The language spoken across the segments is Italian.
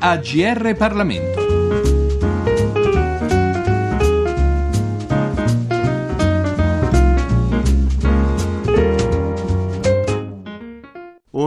AGR Parlamento.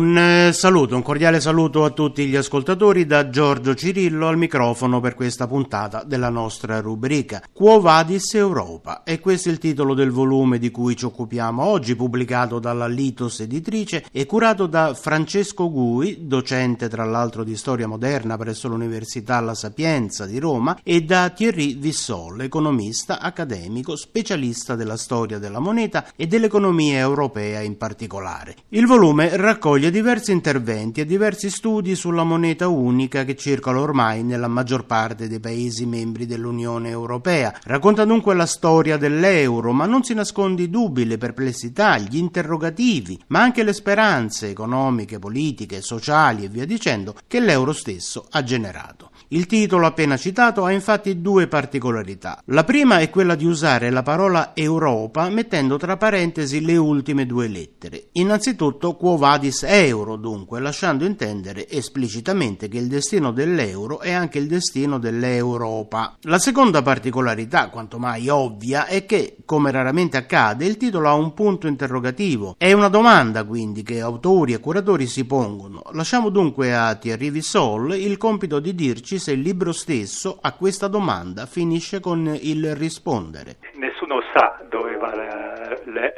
Un eh, saluto, un cordiale saluto a tutti gli ascoltatori da Giorgio Cirillo al microfono per questa puntata della nostra rubrica Quo Vadis Europa e questo è il titolo del volume di cui ci occupiamo oggi, pubblicato dalla Litos editrice e curato da Francesco Gui, docente tra l'altro di storia moderna presso l'Università La Sapienza di Roma e da Thierry Vissol, economista, accademico, specialista della storia della moneta e dell'economia europea in particolare. Il volume raccoglie raccoglie diversi interventi e diversi studi sulla moneta unica che circola ormai nella maggior parte dei paesi membri dell'Unione Europea. Racconta dunque la storia dell'euro, ma non si nasconde i dubbi, le perplessità, gli interrogativi, ma anche le speranze economiche, politiche, sociali e via dicendo che l'euro stesso ha generato. Il titolo appena citato ha infatti due particolarità. La prima è quella di usare la parola Europa mettendo tra parentesi le ultime due lettere. Innanzitutto quo vadis euro, dunque, lasciando intendere esplicitamente che il destino dell'euro è anche il destino dell'Europa. La seconda particolarità, quanto mai ovvia, è che, come raramente accade, il titolo ha un punto interrogativo. È una domanda, quindi, che autori e curatori si pongono. Lasciamo dunque a Thierry Vissol il compito di dirci se il libro stesso a questa domanda finisce con il rispondere. Nessuno sa dove va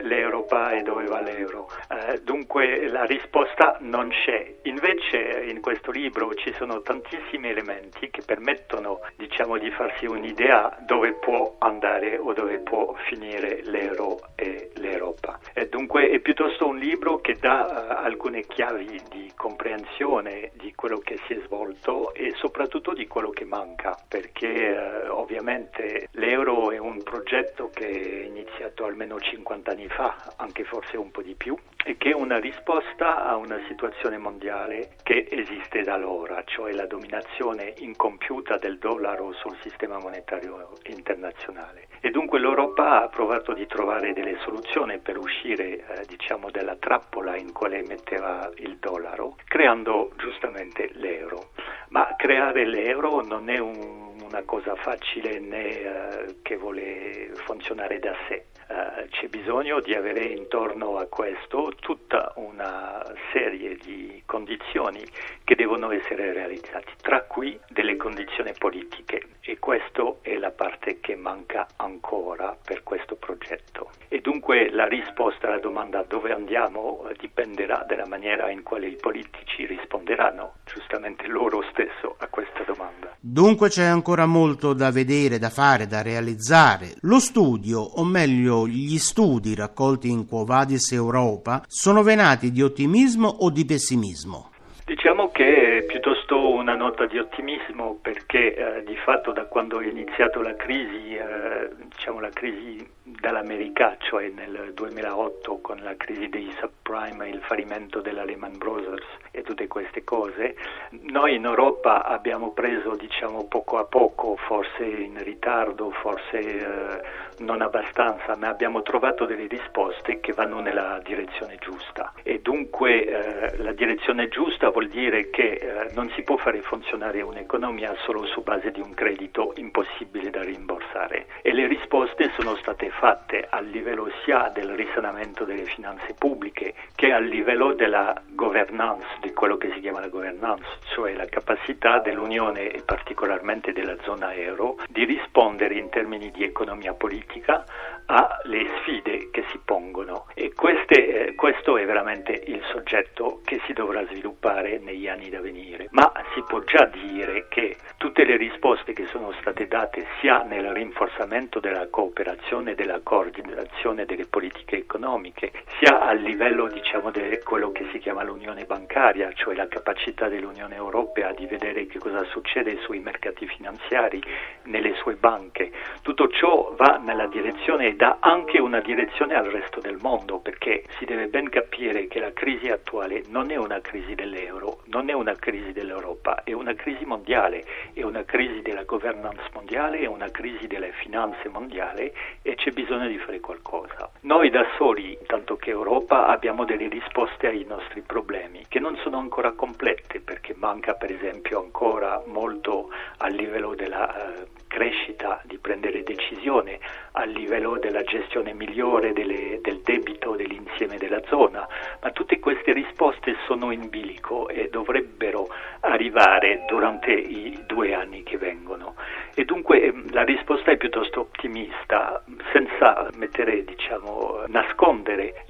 l'Europa e dove va l'euro, dunque la risposta non c'è. Invece in questo libro ci sono tantissimi elementi che permettono diciamo, di farsi un'idea dove può andare o dove può finire l'euro e l'Europa. E dunque è piuttosto un libro che dà uh, alcune chiavi di comprensione di quello che si è svolto e soprattutto di quello che manca, perché eh, ovviamente l'euro è un progetto che è iniziato almeno 50 anni fa, anche forse un po' di più, che è una risposta a una situazione mondiale che esiste da allora, cioè la dominazione incompiuta del dollaro sul sistema monetario internazionale. E dunque l'Europa ha provato di trovare delle soluzioni per uscire eh, diciamo dalla trappola in quale metteva il dollaro, creando giustamente l'euro. Ma creare l'euro non è un, una cosa facile né eh, che vuole funzionare da sé. Uh, c'è bisogno di avere intorno a questo tutta una serie di condizioni che devono essere realizzate, tra cui delle condizioni politiche e questa è la parte che manca ancora per questo progetto. E dunque la risposta alla domanda dove andiamo dipenderà dalla maniera in cui i politici risponderanno, giustamente loro stesso, a questa domanda. Dunque c'è ancora molto da vedere, da fare, da realizzare. Lo studio, o meglio gli studi raccolti in Quo Vadis Europa, sono venati di ottimismo o di pessimismo? Diciamo che è piuttosto una nota di ottimismo perché eh, di fatto da quando è iniziata la crisi, eh, diciamo la crisi dall'America, cioè nel 2008 con la crisi dei subprime il fallimento della Lehman Brothers e tutte queste cose, noi in Europa abbiamo preso diciamo poco a poco, forse in ritardo, forse eh, non abbastanza, ma abbiamo trovato delle risposte che vanno nella direzione giusta. E dunque eh, la direzione giusta vuol dire che eh, non si può fare funzionare un'economia solo su base di un credito impossibile da rimborsare. E le risposte sono state fatte a livello sia del risanamento delle finanze pubbliche che a livello della governance, di quello che si chiama la governance, cioè la capacità dell'Unione e particolarmente della zona euro di rispondere in termini di economia politica alle sfide che si pongono. E queste, eh, questo è veramente il soggetto che si dovrà sviluppare negli anni da venire, ma si può già dire che tutte le risposte che sono state date sia nel rinforzamento della cooperazione e della coordinazione delle politiche economiche, sia a livello diciamo di quello che si chiama l'unione bancaria, cioè la capacità dell'Unione Europea di vedere che cosa succede sui mercati finanziari, nelle sue banche, tutto ciò va nella direzione e dà anche una direzione al resto del mondo, perché si deve ben capire che la crisi attuale non è una crisi dell'euro, non è una crisi del nell'Europa, è una crisi mondiale, è una crisi della governance mondiale, è una crisi delle finanze mondiali e c'è bisogno di fare qualcosa. Noi da soli, tanto che Europa, abbiamo delle risposte ai nostri problemi che non sono ancora complete perché manca per esempio ancora molto a livello della eh, crescita, di prendere decisione a livello della gestione migliore delle, del debito dell'insieme della zona, ma tutte queste risposte sono in bilico e dovrebbero arrivare durante i due anni che vengono. E dunque ehm, la risposta è piuttosto ottimista, senza mettere, diciamo, nascondere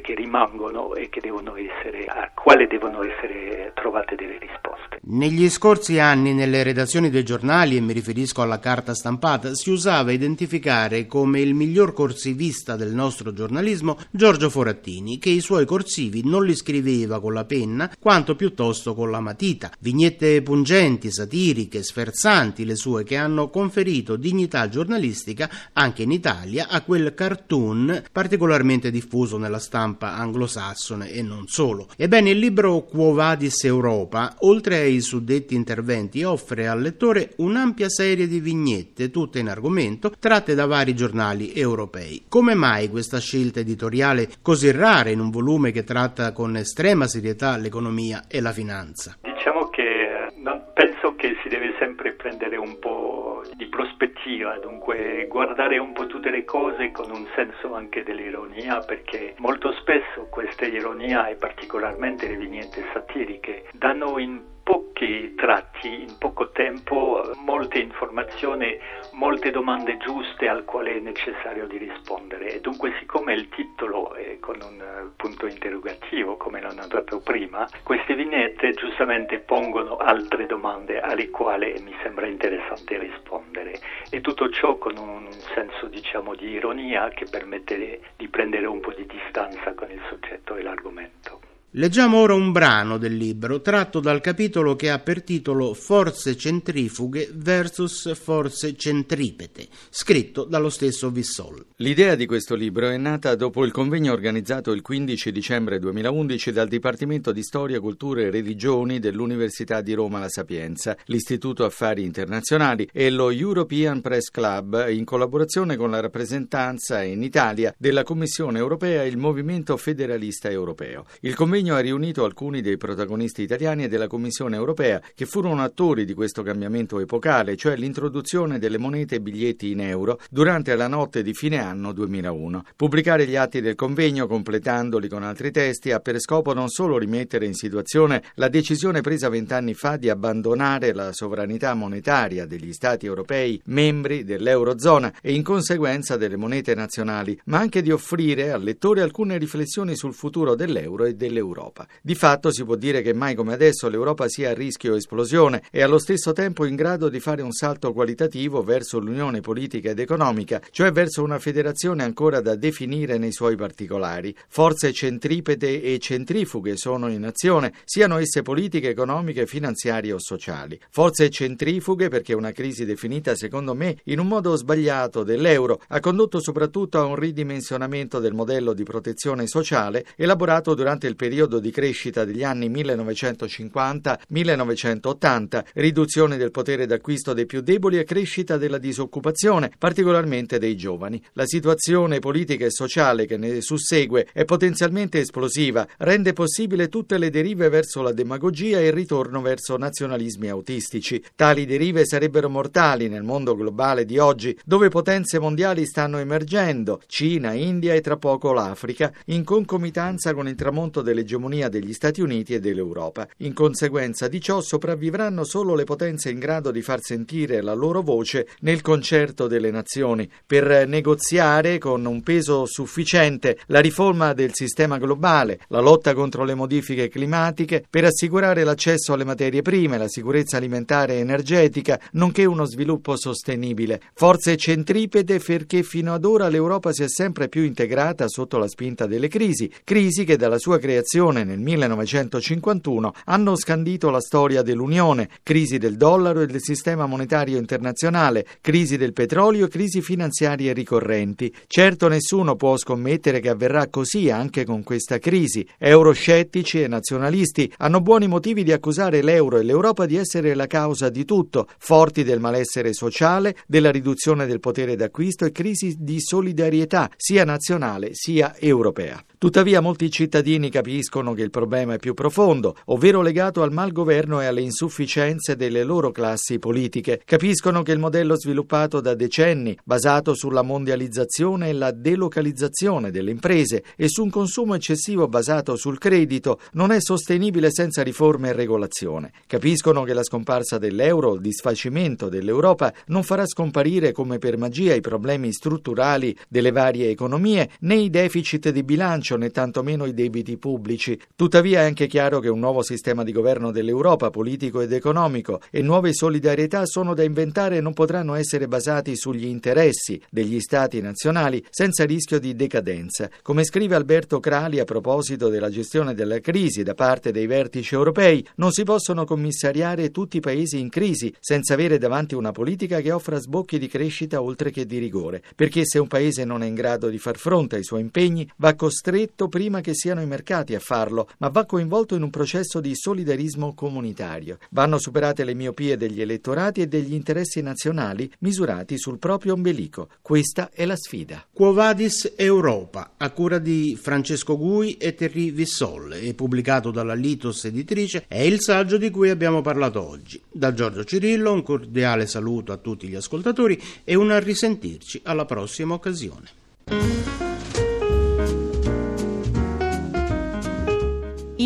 che rimangono e che devono essere, a quale devono essere trovate delle risposte. Negli scorsi anni nelle redazioni dei giornali, e mi riferisco alla carta stampata, si usava identificare come il miglior corsivista del nostro giornalismo Giorgio Forattini, che i suoi corsivi non li scriveva con la penna, quanto piuttosto con la matita. Vignette pungenti, satiriche, sferzanti le sue che hanno conferito dignità giornalistica anche in Italia a quel cartoon particolarmente diffuso nella stampa anglosassone e non solo. Ebbene, il libro Quo Vadis Europa, oltre ai suddetti interventi, offre al lettore un'ampia serie di vignette, tutte in argomento, tratte da vari giornali europei. Come mai questa scelta editoriale così rara in un volume che tratta con estrema serietà l'economia e la finanza? Diciamo che eh, penso che si deve sempre prendere un po' di prospettiva, dunque guardare un po' tutte le cose con un senso anche dell'ironia, perché molto spesso questa ironia e particolarmente le vignette satiriche danno in pochi tratti, in poco tempo, molte informazioni, molte domande giuste al quale è necessario di rispondere. E dunque, siccome il titolo è con un punto interrogativo, come l'ho notato prima, queste vignette giustamente pongono altre domande alle quali mi sembra interessante rispondere. E tutto ciò con un senso, diciamo, di ironia che permette di prendere un po' di distanza con il soggetto e l'argomento. Leggiamo ora un brano del libro tratto dal capitolo che ha per titolo Forze centrifughe versus forze centripete, scritto dallo stesso Vissol. L'idea di questo libro è nata dopo il convegno organizzato il 15 dicembre 2011 dal Dipartimento di Storia, Cultura e Religioni dell'Università di Roma La Sapienza, l'Istituto Affari Internazionali e lo European Press Club in collaborazione con la rappresentanza in Italia della Commissione europea e il Movimento Federalista Europeo. Il convegno convegno ha riunito alcuni dei protagonisti italiani e della Commissione europea che furono attori di questo cambiamento epocale, cioè l'introduzione delle monete e biglietti in euro durante la notte di fine anno 2001. Pubblicare gli atti del convegno, completandoli con altri testi, ha per scopo non solo rimettere in situazione la decisione presa vent'anni fa di abbandonare la sovranità monetaria degli Stati europei membri dell'Eurozona e in conseguenza delle monete nazionali, ma anche di offrire al lettore alcune riflessioni sul futuro dell'euro e dell'Europa dell'Europa. Di fatto si può dire che mai come adesso l'Europa sia a rischio esplosione e allo stesso tempo in grado di fare un salto qualitativo verso l'unione politica ed economica, cioè verso una federazione ancora da definire nei suoi particolari. Forze centripete e centrifughe sono in azione, siano esse politiche, economiche, finanziarie o sociali. Forze centrifughe perché una crisi definita secondo me in un modo sbagliato dell'euro ha condotto soprattutto a un ridimensionamento del modello di protezione sociale elaborato durante il periodo periodo di crescita degli anni 1950-1980, riduzione del potere d'acquisto dei più deboli e crescita della disoccupazione, particolarmente dei giovani. La situazione politica e sociale che ne sussegue è potenzialmente esplosiva, rende possibile tutte le derive verso la demagogia e il ritorno verso nazionalismi autistici. Tali derive sarebbero mortali nel mondo globale di oggi, dove potenze mondiali stanno emergendo, Cina, India e tra poco l'Africa, in concomitanza con il tramonto delle l'egemonia degli Stati Uniti e dell'Europa. In conseguenza di ciò sopravvivranno solo le potenze in grado di far sentire la loro voce nel concerto delle nazioni, per negoziare con un peso sufficiente la riforma del sistema globale, la lotta contro le modifiche climatiche, per assicurare l'accesso alle materie prime, la sicurezza alimentare e energetica, nonché uno sviluppo sostenibile. Forze centripete perché fino ad ora l'Europa si è sempre più integrata sotto la spinta delle crisi, crisi che dalla sua creazione fondazione nel 1951 hanno scandito la storia dell'Unione, crisi del dollaro e del sistema monetario internazionale, crisi del petrolio e crisi finanziarie ricorrenti. Certo nessuno può scommettere che avverrà così anche con questa crisi. Euroscettici e nazionalisti hanno buoni motivi di accusare l'euro e l'Europa di essere la causa di tutto, forti del malessere sociale, della riduzione del potere d'acquisto e crisi di solidarietà sia nazionale sia europea. Tuttavia molti cittadini capiscono che il problema è più profondo, ovvero legato al malgoverno e alle insufficienze delle loro classi politiche. Capiscono che il modello sviluppato da decenni, basato sulla mondializzazione e la delocalizzazione delle imprese e su un consumo eccessivo basato sul credito, non è sostenibile senza riforme e regolazione. Capiscono che la scomparsa dell'euro, il disfacimento dell'Europa, non farà scomparire come per magia i problemi strutturali delle varie economie né i deficit di bilancio bilancio né tantomeno i debiti pubblici. Tuttavia è anche chiaro che un nuovo sistema di governo dell'Europa, politico ed economico, e nuove solidarietà sono da inventare e non potranno essere basati sugli interessi degli Stati nazionali senza rischio di decadenza. Come scrive Alberto Crali a proposito della gestione della crisi da parte dei vertici europei, non si possono commissariare tutti i paesi in crisi senza avere davanti una politica che offra sbocchi di crescita oltre che di rigore, perché se un paese non è in grado di far fronte ai suoi impegni va costretto stretto prima che siano i mercati a farlo, ma va coinvolto in un processo di solidarismo comunitario. Vanno superate le miopie degli elettorati e degli interessi nazionali misurati sul proprio ombelico. Questa è la sfida. Quo Vadis Europa, a cura di Francesco Gui e Terry Vissol, e pubblicato dalla Litos editrice, è il saggio di cui abbiamo parlato oggi. Da Giorgio Cirillo un cordiale saluto a tutti gli ascoltatori e un risentirci alla prossima occasione.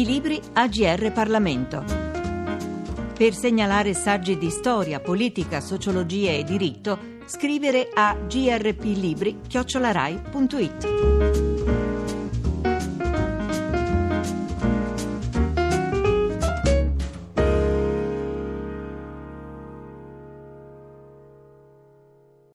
I libri AGR Parlamento. Per segnalare saggi di storia, politica, sociologia e diritto, scrivere a grplibri.it.